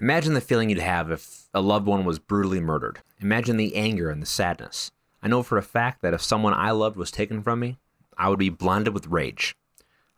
Imagine the feeling you'd have if a loved one was brutally murdered. Imagine the anger and the sadness. I know for a fact that if someone I loved was taken from me, I would be blinded with rage.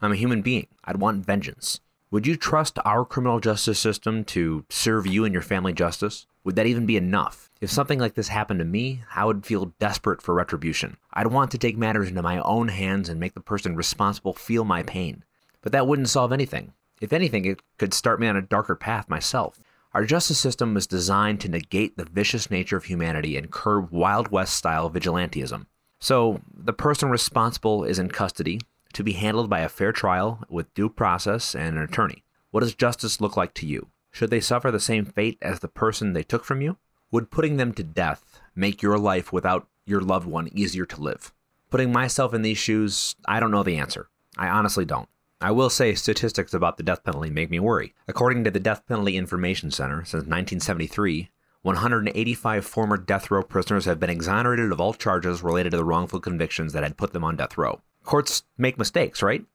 I'm a human being. I'd want vengeance. Would you trust our criminal justice system to serve you and your family justice? Would that even be enough? If something like this happened to me, I would feel desperate for retribution. I'd want to take matters into my own hands and make the person responsible feel my pain. But that wouldn't solve anything. If anything, it could start me on a darker path myself. Our justice system was designed to negate the vicious nature of humanity and curb Wild West style vigilantism. So, the person responsible is in custody to be handled by a fair trial with due process and an attorney. What does justice look like to you? Should they suffer the same fate as the person they took from you? Would putting them to death make your life without your loved one easier to live? Putting myself in these shoes, I don't know the answer. I honestly don't. I will say statistics about the death penalty make me worry. According to the Death Penalty Information Center, since 1973, 185 former death row prisoners have been exonerated of all charges related to the wrongful convictions that had put them on death row. Courts make mistakes, right?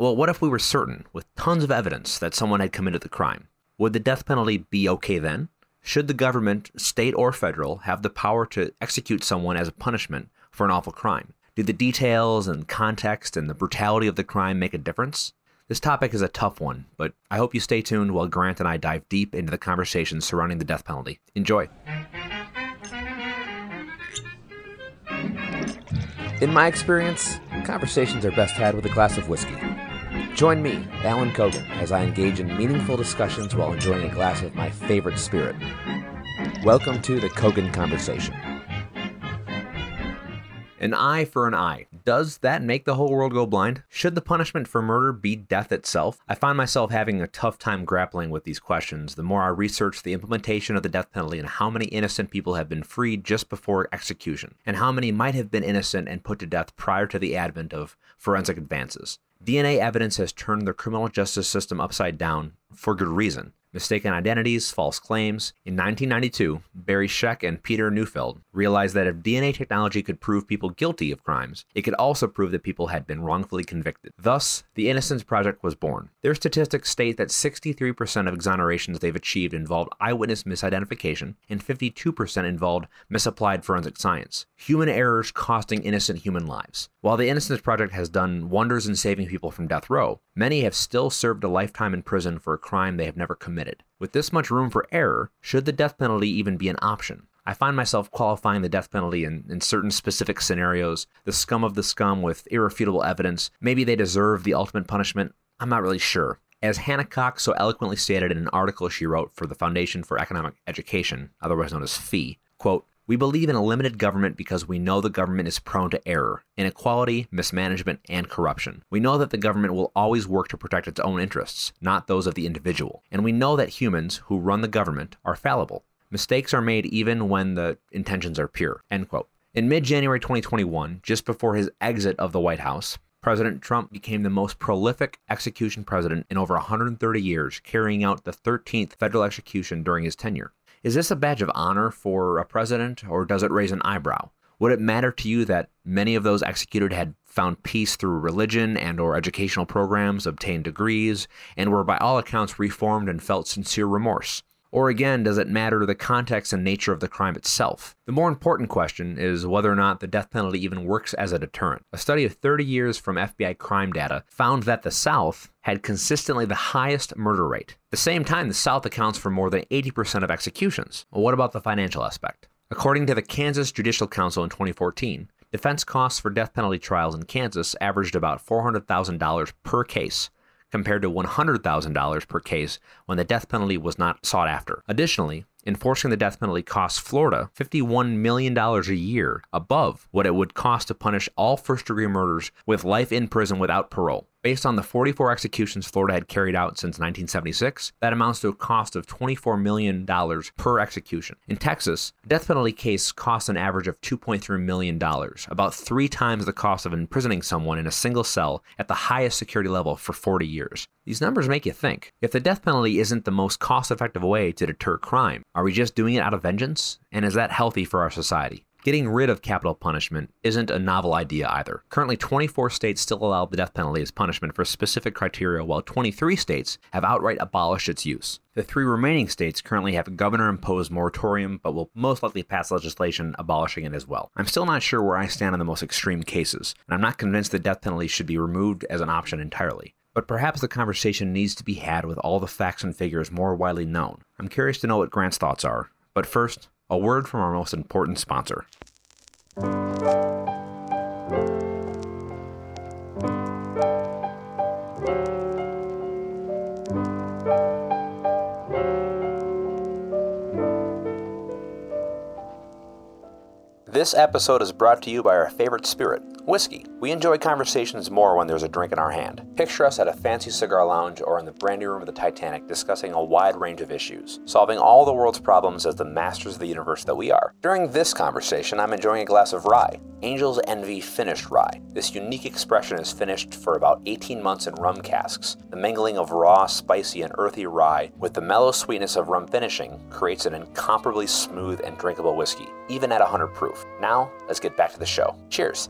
Well, what if we were certain, with tons of evidence, that someone had committed the crime? Would the death penalty be okay then? Should the government, state or federal, have the power to execute someone as a punishment for an awful crime? Do the details and context and the brutality of the crime make a difference? This topic is a tough one, but I hope you stay tuned while Grant and I dive deep into the conversation surrounding the death penalty. Enjoy. In my experience, conversations are best had with a glass of whiskey. Join me, Alan Cogan, as I engage in meaningful discussions while enjoying a glass of my favorite spirit. Welcome to the Cogan Conversation. An eye for an eye. Does that make the whole world go blind? Should the punishment for murder be death itself? I find myself having a tough time grappling with these questions the more I research the implementation of the death penalty and how many innocent people have been freed just before execution, and how many might have been innocent and put to death prior to the advent of forensic advances. DNA evidence has turned the criminal justice system upside down for good reason mistaken identities, false claims. In 1992, Barry Scheck and Peter Neufeld realized that if DNA technology could prove people guilty of crimes, it could also prove that people had been wrongfully convicted. Thus, the Innocence Project was born. Their statistics state that 63% of exonerations they've achieved involved eyewitness misidentification, and 52% involved misapplied forensic science. Human errors costing innocent human lives. While the Innocence Project has done wonders in saving people from death row, many have still served a lifetime in prison for a crime they have never committed. With this much room for error, should the death penalty even be an option? I find myself qualifying the death penalty in, in certain specific scenarios. The scum of the scum with irrefutable evidence. Maybe they deserve the ultimate punishment. I'm not really sure. As Hannah Cox so eloquently stated in an article she wrote for the Foundation for Economic Education, otherwise known as FEE, quote, we believe in a limited government because we know the government is prone to error, inequality, mismanagement, and corruption. We know that the government will always work to protect its own interests, not those of the individual. And we know that humans who run the government are fallible. Mistakes are made even when the intentions are pure. End quote. In mid January 2021, just before his exit of the White House, President Trump became the most prolific execution president in over 130 years, carrying out the 13th federal execution during his tenure. Is this a badge of honor for a president, or does it raise an eyebrow? Would it matter to you that many of those executed had found peace through religion and or educational programs, obtained degrees, and were by all accounts reformed and felt sincere remorse? Or again, does it matter the context and nature of the crime itself? The more important question is whether or not the death penalty even works as a deterrent. A study of 30 years from FBI crime data found that the South had consistently the highest murder rate. At the same time, the South accounts for more than 80% of executions. Well, what about the financial aspect? According to the Kansas Judicial Council in 2014, defense costs for death penalty trials in Kansas averaged about $400,000 per case compared to $100,000 per case when the death penalty was not sought after. Additionally, enforcing the death penalty costs Florida $51 million a year above what it would cost to punish all first degree murders with life in prison without parole. Based on the 44 executions Florida had carried out since 1976, that amounts to a cost of $24 million per execution. In Texas, a death penalty case costs an average of $2.3 million, about three times the cost of imprisoning someone in a single cell at the highest security level for 40 years. These numbers make you think. If the death penalty isn't the most cost effective way to deter crime, are we just doing it out of vengeance? And is that healthy for our society? Getting rid of capital punishment isn't a novel idea either. Currently, 24 states still allow the death penalty as punishment for specific criteria, while 23 states have outright abolished its use. The three remaining states currently have a governor imposed moratorium, but will most likely pass legislation abolishing it as well. I'm still not sure where I stand on the most extreme cases, and I'm not convinced the death penalty should be removed as an option entirely. But perhaps the conversation needs to be had with all the facts and figures more widely known. I'm curious to know what Grant's thoughts are. But first, a word from our most important sponsor. This episode is brought to you by our favorite spirit, whiskey. We enjoy conversations more when there's a drink in our hand. Picture us at a fancy cigar lounge or in the brandy room of the Titanic discussing a wide range of issues, solving all the world's problems as the masters of the universe that we are. During this conversation, I'm enjoying a glass of rye, Angel's Envy finished rye. This unique expression is finished for about 18 months in rum casks. The mingling of raw, spicy, and earthy rye with the mellow sweetness of rum finishing creates an incomparably smooth and drinkable whiskey, even at 100 proof. Now, let's get back to the show. Cheers.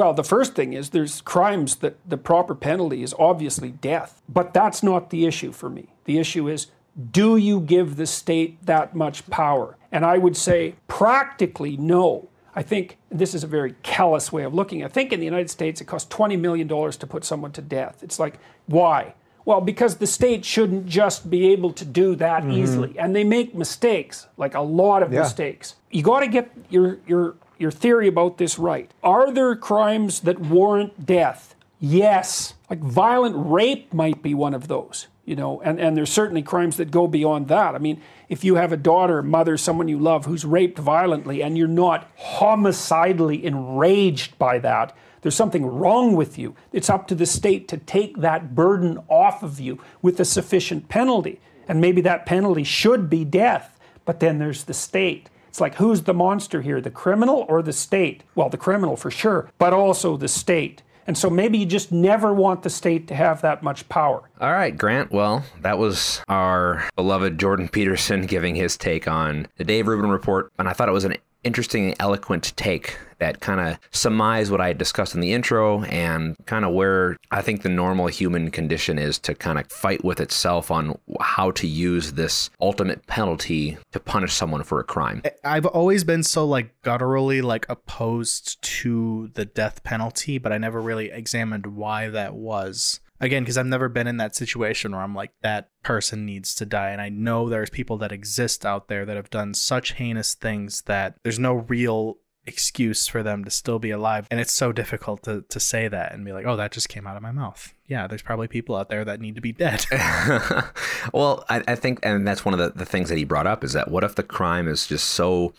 Well, the first thing is there's crimes that the proper penalty is obviously death. But that's not the issue for me. The issue is do you give the state that much power? And I would say practically no. I think this is a very callous way of looking. I think in the United States it costs $20 million to put someone to death. It's like, why? Well, because the state shouldn't just be able to do that mm-hmm. easily. And they make mistakes, like a lot of yeah. mistakes. You got to get your, your your theory about this right. Are there crimes that warrant death? Yes. Like violent rape might be one of those, you know, and, and there's certainly crimes that go beyond that. I mean, if you have a daughter, mother, someone you love who's raped violently and you're not homicidally enraged by that, there's something wrong with you. It's up to the state to take that burden off of you with a sufficient penalty. And maybe that penalty should be death, but then there's the state. It's like, who's the monster here, the criminal or the state? Well, the criminal for sure, but also the state. And so maybe you just never want the state to have that much power. All right, Grant. Well, that was our beloved Jordan Peterson giving his take on the Dave Rubin report. And I thought it was an interesting, eloquent take that kind of surmised what I discussed in the intro and kind of where I think the normal human condition is to kind of fight with itself on how to use this ultimate penalty to punish someone for a crime. I've always been so like gutturally like opposed to the death penalty, but I never really examined why that was again because i've never been in that situation where i'm like that person needs to die and i know there's people that exist out there that have done such heinous things that there's no real excuse for them to still be alive and it's so difficult to, to say that and be like oh that just came out of my mouth yeah there's probably people out there that need to be dead well I, I think and that's one of the, the things that he brought up is that what if the crime is just so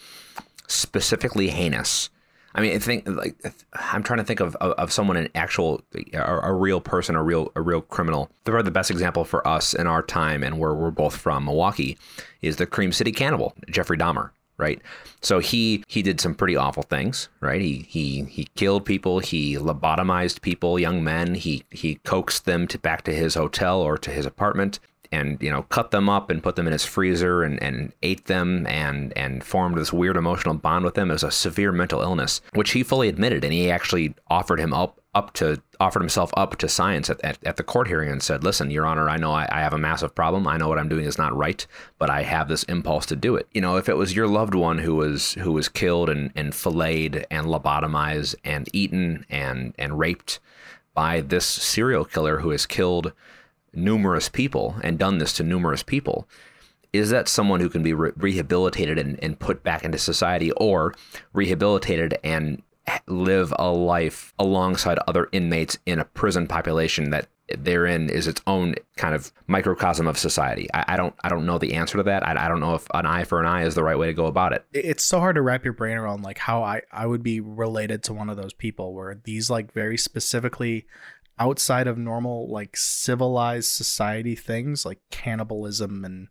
specifically heinous I mean, I think like I'm trying to think of, of, of someone an actual a, a, real person, a real a real criminal. The the best example for us in our time and where we're both from, Milwaukee, is the Cream City Cannibal, Jeffrey Dahmer. Right, so he he did some pretty awful things. Right, he he he killed people. He lobotomized people, young men. He he coaxed them to back to his hotel or to his apartment and you know cut them up and put them in his freezer and, and ate them and and formed this weird emotional bond with them. as a severe mental illness, which he fully admitted, and he actually offered him up up to offered himself up to science at, at, at the court hearing and said, "Listen, Your Honor, I know I, I have a massive problem. I know what I'm doing is not right, but I have this impulse to do it. You know, if it was your loved one who was who was killed and and filleted and lobotomized and eaten and and raped." by this serial killer who has killed numerous people and done this to numerous people, is that someone who can be re- rehabilitated and, and put back into society or rehabilitated and live a life alongside other inmates in a prison population that therein is its own kind of microcosm of society. I, I don't I don't know the answer to that. I, I, don't know if an eye for an eye is the right way to go about it. It's so hard to wrap your brain around like how I, I would be related to one of those people where these like very specifically outside of normal like civilized society things like cannibalism and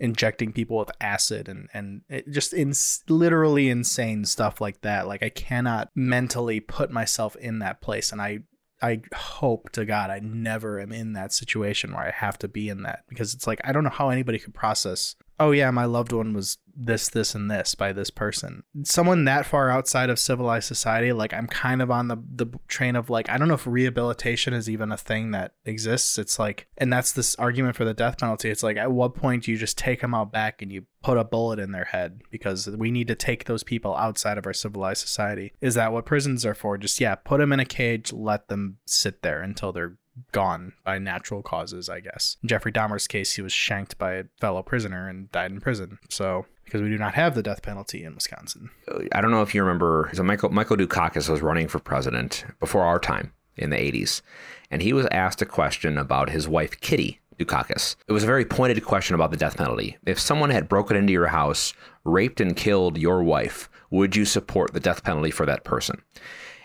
injecting people with acid and and just in literally insane stuff like that like i cannot mentally put myself in that place and i I hope to God I never am in that situation where I have to be in that because it's like I don't know how anybody could process. Oh yeah, my loved one was this, this, and this by this person. Someone that far outside of civilized society, like I'm kind of on the the train of like I don't know if rehabilitation is even a thing that exists. It's like, and that's this argument for the death penalty. It's like at what point do you just take them out back and you put a bullet in their head because we need to take those people outside of our civilized society? Is that what prisons are for? Just yeah, put them in a cage, let them sit there until they're gone by natural causes, I guess. In Jeffrey Dahmer's case, he was shanked by a fellow prisoner and died in prison. So because we do not have the death penalty in Wisconsin. I don't know if you remember, so Michael Michael Dukakis was running for president before our time in the 80s, and he was asked a question about his wife Kitty Dukakis. It was a very pointed question about the death penalty. If someone had broken into your house, raped and killed your wife, would you support the death penalty for that person?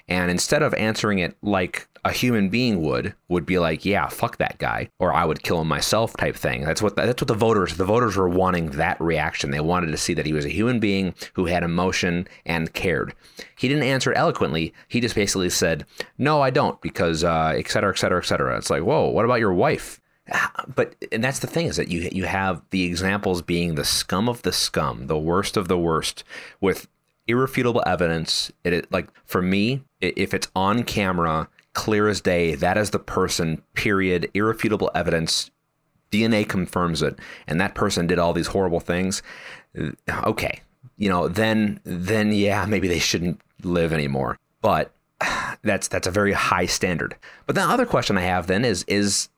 And instead of answering it like a human being would, would be like, yeah, fuck that guy, or I would kill him myself type thing. That's what that's what the voters the voters were wanting that reaction. They wanted to see that he was a human being who had emotion and cared. He didn't answer eloquently. He just basically said, no, I don't, because uh, et cetera, et cetera, et cetera. It's like, whoa, what about your wife? But and that's the thing is that you you have the examples being the scum of the scum, the worst of the worst, with irrefutable evidence. It, it like for me, if it's on camera, clear as day, that is the person. Period. Irrefutable evidence. DNA confirms it, and that person did all these horrible things. Uh, okay, you know, then then yeah, maybe they shouldn't live anymore. But that's that's a very high standard. But the other question I have then is is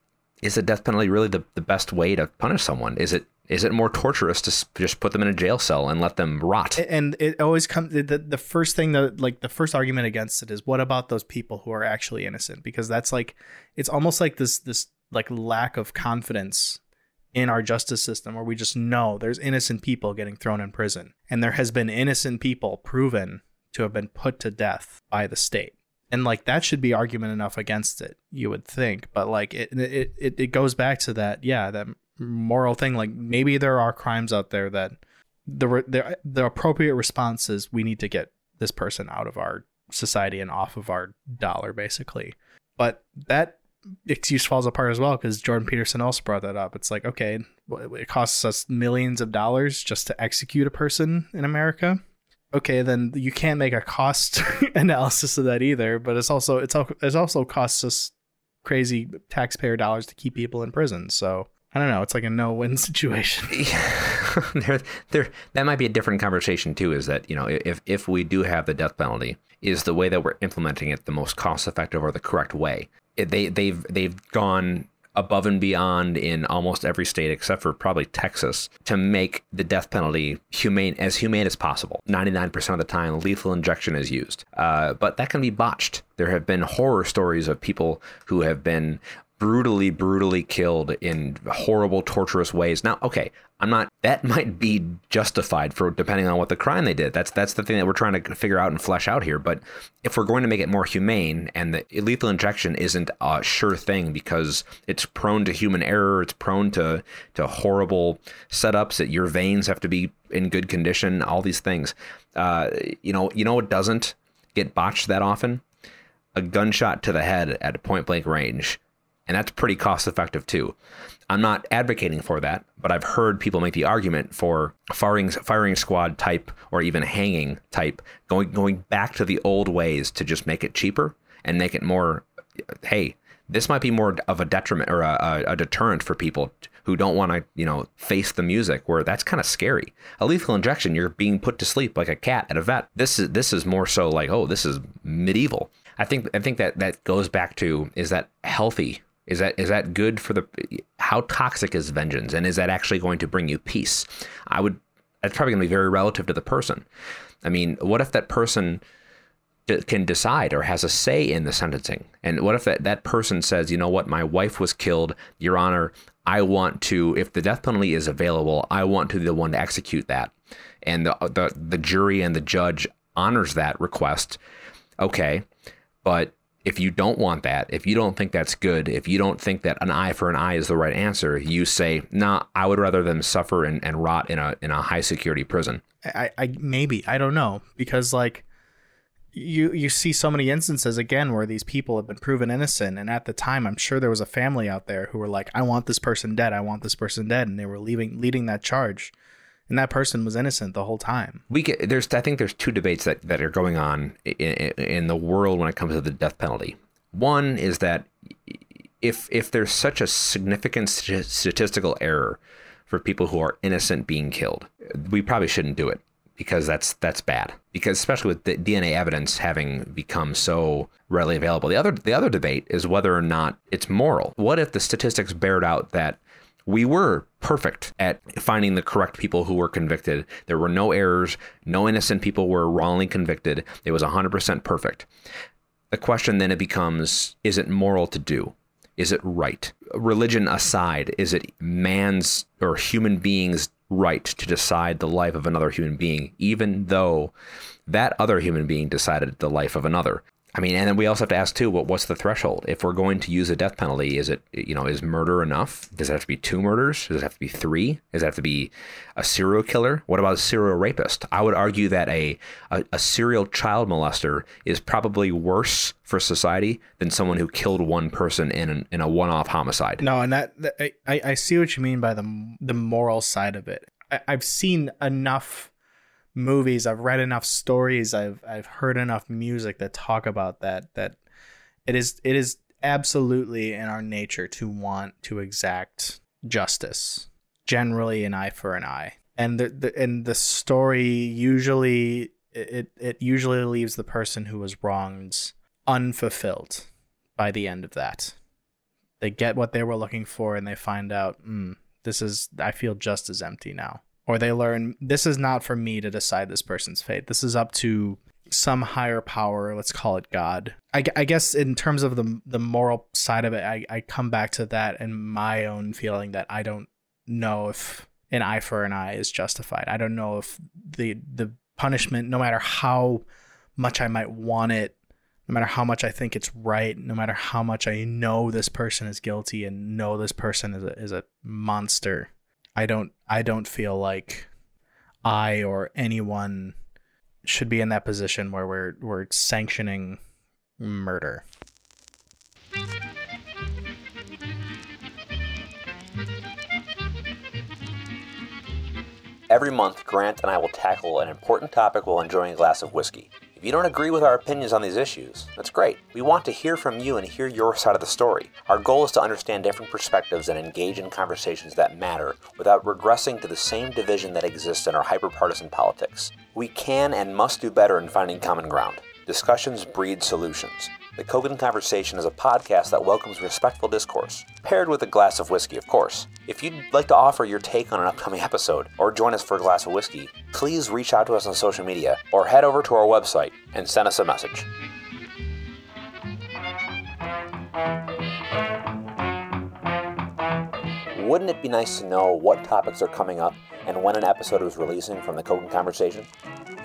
is the death penalty really the, the best way to punish someone? Is it is it more torturous to just put them in a jail cell and let them rot? And it always comes the, the first thing that like the first argument against it is what about those people who are actually innocent? Because that's like it's almost like this this like lack of confidence in our justice system where we just know there's innocent people getting thrown in prison and there has been innocent people proven to have been put to death by the state and like that should be argument enough against it you would think but like it it it, it goes back to that yeah that moral thing. Like maybe there are crimes out there that the the the appropriate response is we need to get this person out of our society and off of our dollar, basically. But that excuse falls apart as well because Jordan Peterson also brought that up. It's like okay, it costs us millions of dollars just to execute a person in America. Okay, then you can't make a cost analysis of that either. But it's also it's it's also costs us crazy taxpayer dollars to keep people in prison. So I don't know. It's like a no-win situation. there, there, that might be a different conversation too. Is that you know if if we do have the death penalty, is the way that we're implementing it the most cost-effective or the correct way? They they've they've gone above and beyond in almost every state except for probably Texas to make the death penalty humane as humane as possible. 99% of the time, lethal injection is used, uh, but that can be botched. There have been horror stories of people who have been brutally, brutally killed in horrible, torturous ways. Now, okay, I'm not. That might be justified for depending on what the crime they did. That's that's the thing that we're trying to figure out and flesh out here. But if we're going to make it more humane, and the lethal injection isn't a sure thing because it's prone to human error, it's prone to to horrible setups. That your veins have to be in good condition. All these things. Uh, you know, you know, it doesn't get botched that often. A gunshot to the head at point blank range and that's pretty cost effective too. I'm not advocating for that, but I've heard people make the argument for firing firing squad type or even hanging type going going back to the old ways to just make it cheaper and make it more hey, this might be more of a detriment or a, a, deterrent for people who don't want to, you know, face the music where that's kind of scary. A lethal injection, you're being put to sleep like a cat at a vet. This is this is more so like, oh, this is medieval. I think I think that that goes back to is that healthy is that is that good for the how toxic is vengeance and is that actually going to bring you peace? I would that's probably going to be very relative to the person. I mean, what if that person can decide or has a say in the sentencing? And what if that, that person says, you know what, my wife was killed, Your Honor, I want to, if the death penalty is available, I want to be the one to execute that. And the, the, the jury and the judge honors that request. Okay. But if you don't want that, if you don't think that's good, if you don't think that an eye for an eye is the right answer, you say, "Nah, I would rather them suffer and, and rot in a in a high security prison." I, I maybe I don't know because like you you see so many instances again where these people have been proven innocent and at the time i'm sure there was a family out there who were like i want this person dead i want this person dead and they were leaving leading that charge and that person was innocent the whole time we get there's i think there's two debates that, that are going on in, in the world when it comes to the death penalty one is that if if there's such a significant statistical error for people who are innocent being killed we probably shouldn't do it because that's that's bad. Because especially with the DNA evidence having become so readily available. The other the other debate is whether or not it's moral. What if the statistics bared out that we were perfect at finding the correct people who were convicted. There were no errors, no innocent people were wrongly convicted. It was 100% perfect. The question then it becomes is it moral to do? Is it right? Religion aside, is it man's or human beings' right to decide the life of another human being, even though that other human being decided the life of another. I mean, and then we also have to ask too, what what's the threshold? If we're going to use a death penalty, is it you know is murder enough? Does it have to be two murders? Does it have to be three? Does it have to be a serial killer? What about a serial rapist? I would argue that a a, a serial child molester is probably worse for society than someone who killed one person in an, in a one off homicide. No, and that, that I I see what you mean by the the moral side of it. I, I've seen enough movies, I've read enough stories, I've I've heard enough music that talk about that that it is it is absolutely in our nature to want to exact justice, generally an eye for an eye. And the, the and the story usually it it usually leaves the person who was wronged unfulfilled by the end of that. They get what they were looking for and they find out, mm, this is I feel just as empty now or they learn this is not for me to decide this person's fate. This is up to some higher power. Let's call it God. I, I guess in terms of the the moral side of it, I, I come back to that and my own feeling that I don't know if an eye for an eye is justified. I don't know if the the punishment, no matter how much I might want it, no matter how much I think it's right, no matter how much I know this person is guilty and know this person is a, is a monster, I don't I don't feel like I or anyone should be in that position where we're we're sanctioning murder. Every month, Grant and I will tackle an important topic while enjoying a glass of whiskey. If you don't agree with our opinions on these issues, that's great. We want to hear from you and hear your side of the story. Our goal is to understand different perspectives and engage in conversations that matter without regressing to the same division that exists in our hyperpartisan politics. We can and must do better in finding common ground. Discussions breed solutions. The Cogan Conversation is a podcast that welcomes respectful discourse, paired with a glass of whiskey, of course. If you'd like to offer your take on an upcoming episode or join us for a glass of whiskey, please reach out to us on social media or head over to our website and send us a message. Wouldn't it be nice to know what topics are coming up and when an episode is releasing from the Cogan Conversation?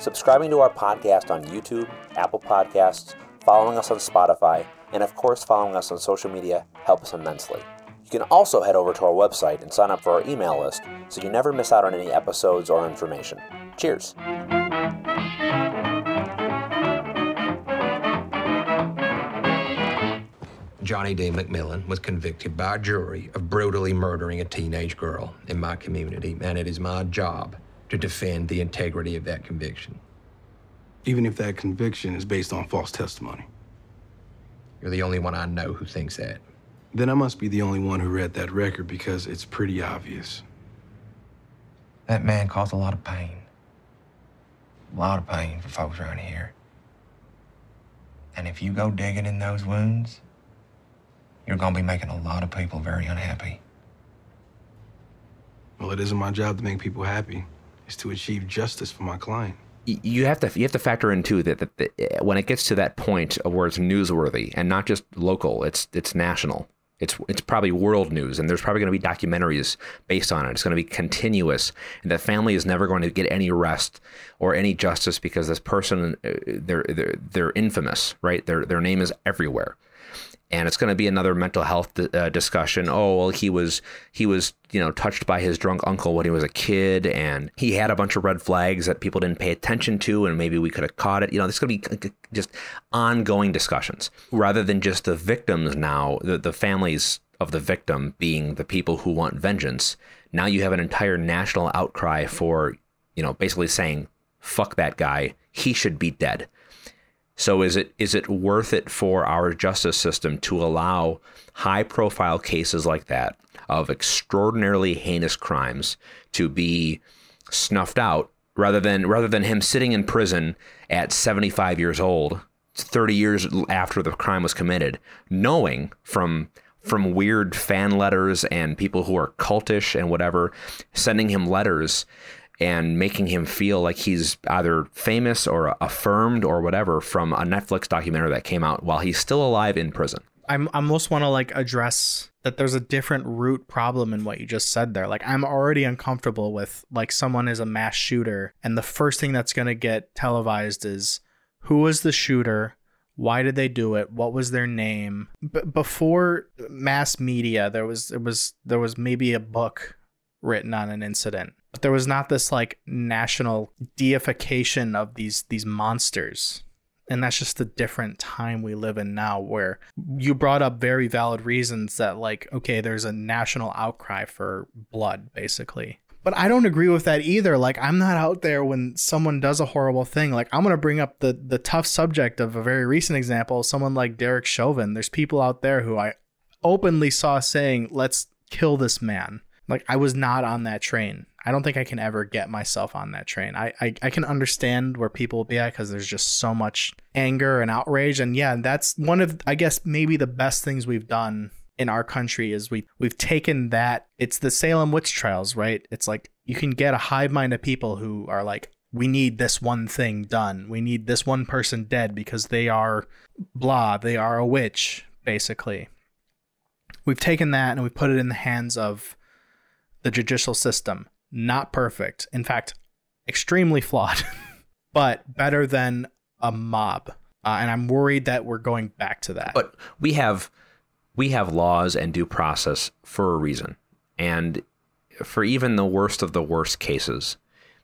Subscribing to our podcast on YouTube, Apple Podcasts, following us on Spotify, and of course, following us on social media helps immensely. You can also head over to our website and sign up for our email list so you never miss out on any episodes or information. Cheers! Johnny D. McMillian was convicted by a jury of brutally murdering a teenage girl in my community, and it is my job to defend the integrity of that conviction even if that conviction is based on false testimony. You're the only one I know who thinks that. Then I must be the only one who read that record because it's pretty obvious. That man caused a lot of pain. A lot of pain for folks around here. And if you go digging in those wounds, you're gonna be making a lot of people very unhappy. Well, it isn't my job to make people happy. It's to achieve justice for my client you have to you have to factor in too that, that, that, when it gets to that point where it's newsworthy and not just local, it's it's national. It's it's probably world news, and there's probably going to be documentaries based on it. It's going to be continuous, and the family is never going to get any rest or any justice because this person uh, they're they're, they're infamous, right? Their their name is everywhere. And it's going to be another mental health uh, discussion. Oh, well, he was he was you know touched by his drunk uncle when he was a kid, and he had a bunch of red flags that people didn't pay attention to, and maybe we could have caught it. You know, there's going to be just ongoing discussions rather than just the victims. Now, the the families of the victim being the people who want vengeance. Now you have an entire national outcry for you know basically saying fuck that guy, he should be dead. So is it is it worth it for our justice system to allow high profile cases like that of extraordinarily heinous crimes to be snuffed out rather than rather than him sitting in prison at 75 years old 30 years after the crime was committed knowing from from weird fan letters and people who are cultish and whatever sending him letters and making him feel like he's either famous or affirmed or whatever from a Netflix documentary that came out while he's still alive in prison. I'm I almost want to like address that there's a different root problem in what you just said there. Like I'm already uncomfortable with like someone is a mass shooter and the first thing that's going to get televised is who was the shooter? Why did they do it? What was their name? B- before mass media, there was there was there was maybe a book written on an incident but there was not this like national deification of these these monsters. And that's just the different time we live in now where you brought up very valid reasons that like okay there's a national outcry for blood basically. But i don't agree with that either. Like i'm not out there when someone does a horrible thing. Like i'm going to bring up the the tough subject of a very recent example someone like derek chauvin. There's people out there who i openly saw saying let's kill this man like i was not on that train I don't think I can ever get myself on that train. I, I, I can understand where people will be at because there's just so much anger and outrage. And yeah, that's one of, I guess, maybe the best things we've done in our country is we we've taken that it's the Salem witch trials, right? It's like you can get a hive mind of people who are like we need this one thing done. We need this one person dead because they are blah, they are a witch basically. We've taken that and we put it in the hands of the judicial system not perfect. In fact, extremely flawed, but better than a mob. Uh, and I'm worried that we're going back to that. But we have we have laws and due process for a reason. And for even the worst of the worst cases,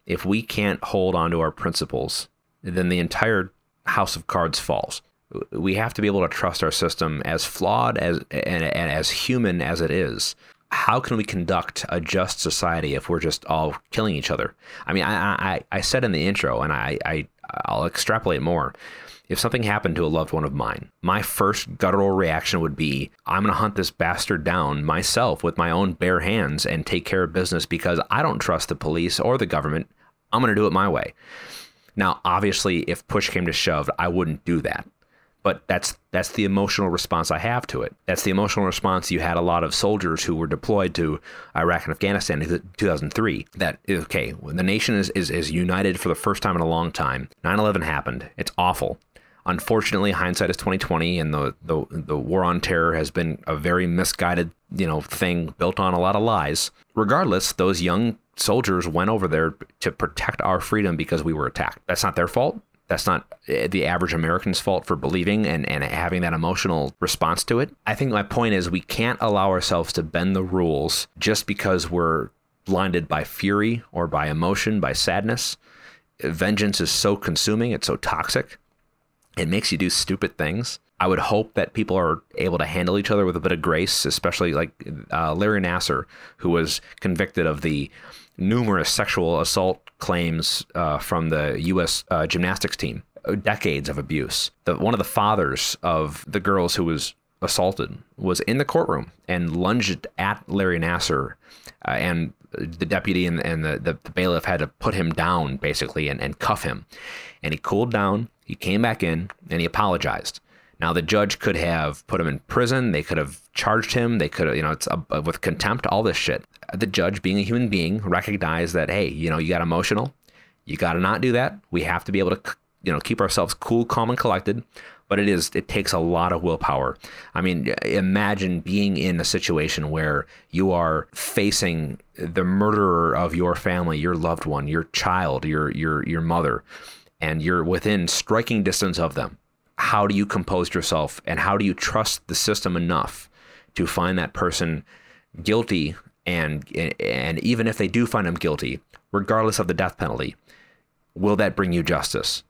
if we can't hold on to our principles, then the entire house of cards falls. We have to be able to trust our system as flawed as and, and as human as it is how can we conduct a just society if we're just all killing each other? I mean, I I, I said in the intro, and I, I I'll extrapolate more. If something happened to a loved one of mine, my first guttural reaction would be, I'm going to hunt this bastard down myself with my own bare hands and take care of business because I don't trust the police or the government. I'm going to do it my way. Now, obviously, if push came to shove, I wouldn't do that but that's that's the emotional response I have to it. That's the emotional response you had a lot of soldiers who were deployed to Iraq and Afghanistan in 2003. That okay, when the nation is, is is united for the first time in a long time. 9/11 happened. It's awful. Unfortunately, hindsight is 2020, and the, the the war on terror has been a very misguided, you know, thing built on a lot of lies. Regardless, those young soldiers went over there to protect our freedom because we were attacked. That's not their fault that's not eh, the average American's fault for believing and, and having that emotional response to it. I think my point is we can't allow ourselves to bend the rules just because we're blinded by fury or by emotion, by sadness. Vengeance is so consuming, it's so toxic. It makes you do stupid things. I would hope that people are able to handle each other with a bit of grace, especially like uh, Larry Nassar, who was convicted of the numerous sexual assault claims uh, from the U.S. Uh, gymnastics team, decades of abuse. The, one of the fathers of the girls who was assaulted was in the courtroom and lunged at Larry Nassar, uh, and the deputy and, and the, the, the, bailiff had to put him down basically and, and cuff him. And he cooled down. He came back in and he apologized. Now the judge could have put him in prison. They could have charged him. They could have, you know, it's a, with contempt. All this shit. The judge, being a human being, recognized that hey, you know, you got emotional. You got to not do that. We have to be able to, you know, keep ourselves cool, calm, and collected. But it is it takes a lot of willpower. I mean, imagine being in a situation where you are facing the murderer of your family, your loved one, your child, your your your mother, and you're within striking distance of them how do you compose yourself and how do you trust the system enough to find that person guilty and and even if they do find them guilty, regardless of the death penalty, will that bring you justice?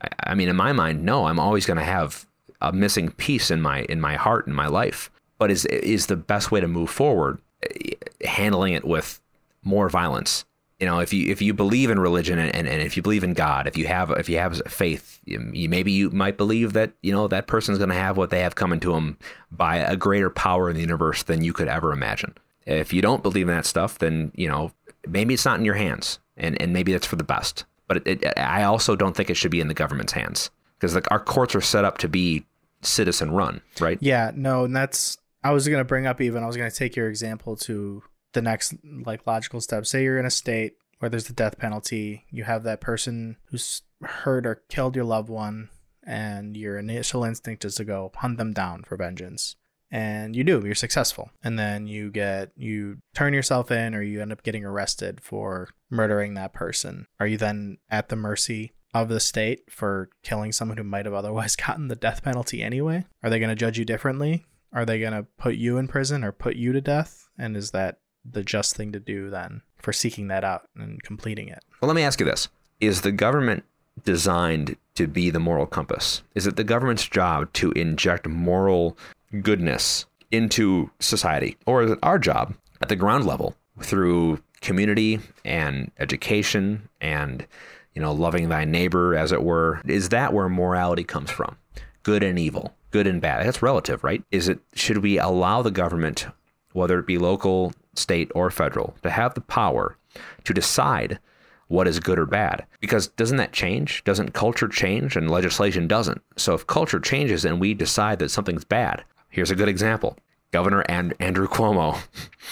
I, I mean, in my mind, no. I'm always going to have a missing piece in my in my heart in my life. But is is the best way to move forward eh, handling it with more violence? You know, if you if you believe in religion and, and, and if you believe in God, if you have if you have faith, you, maybe you might believe that you know that person's going to have what they have coming to them by a greater power in the universe than you could ever imagine. If you don't believe in that stuff, then you know maybe it's not in your hands, and and maybe that's for the best. But it, it, I also don't think it should be in the government's hands because our courts are set up to be citizen run, right? Yeah, no, and that's I was gonna bring up even I was gonna take your example to the next like logical step. Say you're in a state where there's the death penalty, you have that person who's hurt or killed your loved one, and your initial instinct is to go hunt them down for vengeance. And you do, you're successful. And then you get, you turn yourself in or you end up getting arrested for murdering that person. Are you then at the mercy of the state for killing someone who might have otherwise gotten the death penalty anyway? Are they going to judge you differently? Are they going to put you in prison or put you to death? And is that the just thing to do then for seeking that out and completing it? Well, let me ask you this Is the government designed to be the moral compass? Is it the government's job to inject moral goodness into society? Or is it our job at the ground level through community and education and you know loving thy neighbor as it were is that where morality comes from good and evil good and bad that's relative right is it should we allow the government whether it be local state or federal to have the power to decide what is good or bad. Because doesn't that change? Doesn't culture change and legislation doesn't? So if culture changes and we decide that something's bad here's a good example. Governor and andrew cuomo.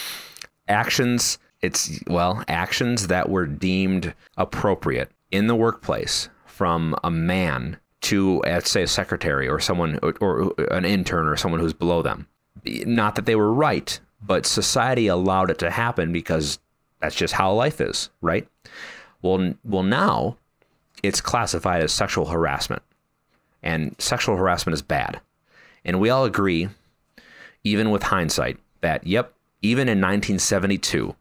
Actions it's, well, actions that were deemed appropriate in the workplace from a man to, let's say, a secretary or someone or, or an intern or someone who's below them. Not that they were right, but society allowed it to happen because that's just how life is, right? Well, well, now it's classified as sexual harassment, and sexual harassment is bad. And we all agree, even with hindsight, that yep, even in 1972,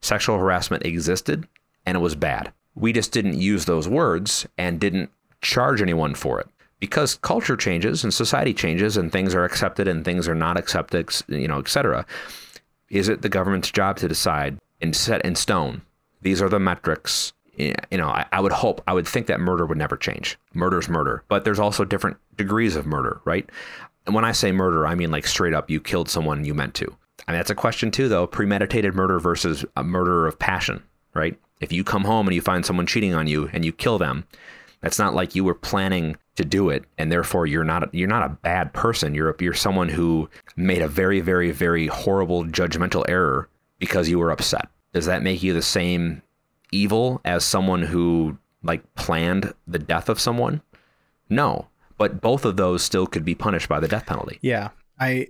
sexual harassment existed and it was bad. We just didn't use those words and didn't charge anyone for it because culture changes and society changes and things are accepted and things are not accepted, you know, et cetera. Is it the government's job to decide and set in stone these are the metrics? You know, I, I would hope, I would think that murder would never change. Murder's murder, but there's also different degrees of murder, right? And when I say murder, I mean like straight up, you killed someone you meant to. I mean, that's a question too, though. Premeditated murder versus a murder of passion, right? If you come home and you find someone cheating on you and you kill them, that's not like you were planning to do it, and therefore you're not you're not a bad person. You're you're someone who made a very very very horrible judgmental error because you were upset. Does that make you the same evil as someone who like planned the death of someone? No, but both of those still could be punished by the death penalty. Yeah, I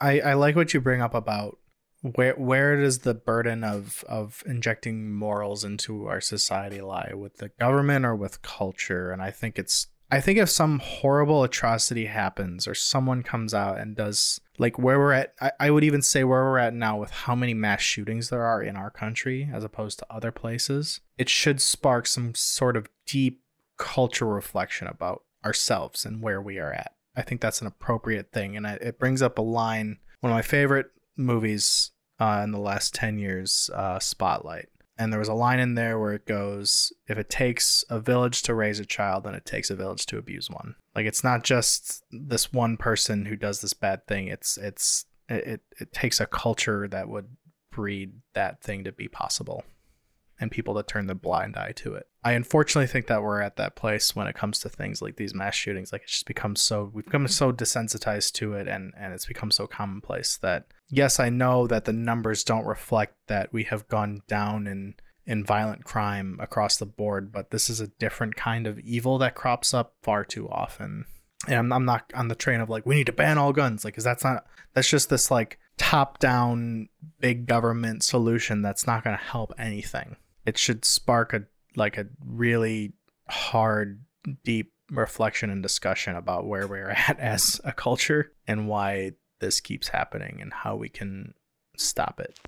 I, I like what you bring up about where where does the burden of of injecting morals into our society lie? With the government or with culture? And i think it's i think if some horrible atrocity happens or someone comes out and does like where we're at I, I would even say where we're at now with how many mass shootings there are in our country as opposed to other places it should spark some sort of deep cultural reflection about ourselves and where we are at. I think that's an appropriate thing, and it brings up a line. One of my favorite movies uh, in the last ten years, uh, Spotlight, and there was a line in there where it goes, "If it takes a village to raise a child, then it takes a village to abuse one." Like it's not just this one person who does this bad thing. It's it's it it takes a culture that would breed that thing to be possible and people that turn the blind eye to it. I unfortunately think that we're at that place when it comes to things like these mass shootings. Like it's just become so we've become so desensitized to it and and it's become so commonplace that yes, I know that the numbers don't reflect that we have gone down in in violent crime across the board, but this is a different kind of evil that crops up far too often. And I'm, I'm not on the train of like we need to ban all guns, like, because that's not that's just this like top down big government solution that's not going to help anything it should spark a like a really hard deep reflection and discussion about where we're at as a culture and why this keeps happening and how we can stop it.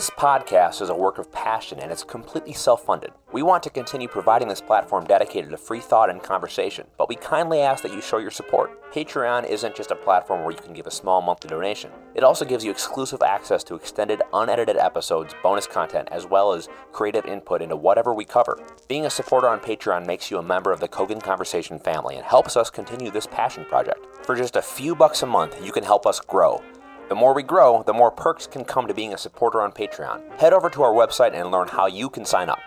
This podcast is a work of passion and it's completely self funded. We want to continue providing this platform dedicated to free thought and conversation, but we kindly ask that you show your support. Patreon isn't just a platform where you can give a small monthly donation, it also gives you exclusive access to extended, unedited episodes, bonus content, as well as creative input into whatever we cover. Being a supporter on Patreon makes you a member of the Cogan Conversation family and helps us continue this passion project. For just a few bucks a month, you can help us grow. The more we grow, the more perks can come to being a supporter on Patreon. Head over to our website and learn how you can sign up.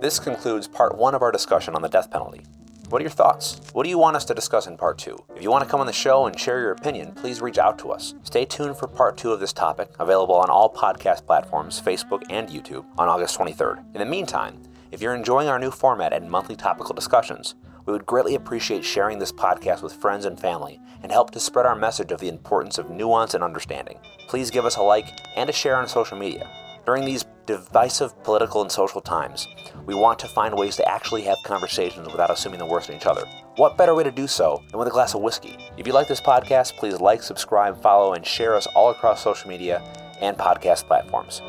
This concludes part one of our discussion on the death penalty. What are your thoughts? What do you want us to discuss in part two? If you want to come on the show and share your opinion, please reach out to us. Stay tuned for part two of this topic, available on all podcast platforms, Facebook and YouTube, on August 23rd. In the meantime, if you're enjoying our new format and monthly topical discussions, we would greatly appreciate sharing this podcast with friends and family and help to spread our message of the importance of nuance and understanding. Please give us a like and a share on social media. During these divisive political and social times, we want to find ways to actually have conversations without assuming the worst in each other. What better way to do so than with a glass of whiskey? If you like this podcast, please like, subscribe, follow, and share us all across social media and podcast platforms.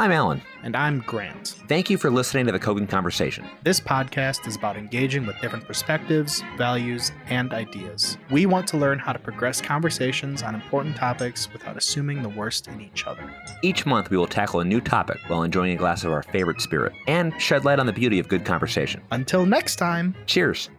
I'm Alan. And I'm Grant. Thank you for listening to the Cogan Conversation. This podcast is about engaging with different perspectives, values, and ideas. We want to learn how to progress conversations on important topics without assuming the worst in each other. Each month, we will tackle a new topic while enjoying a glass of our favorite spirit and shed light on the beauty of good conversation. Until next time. Cheers.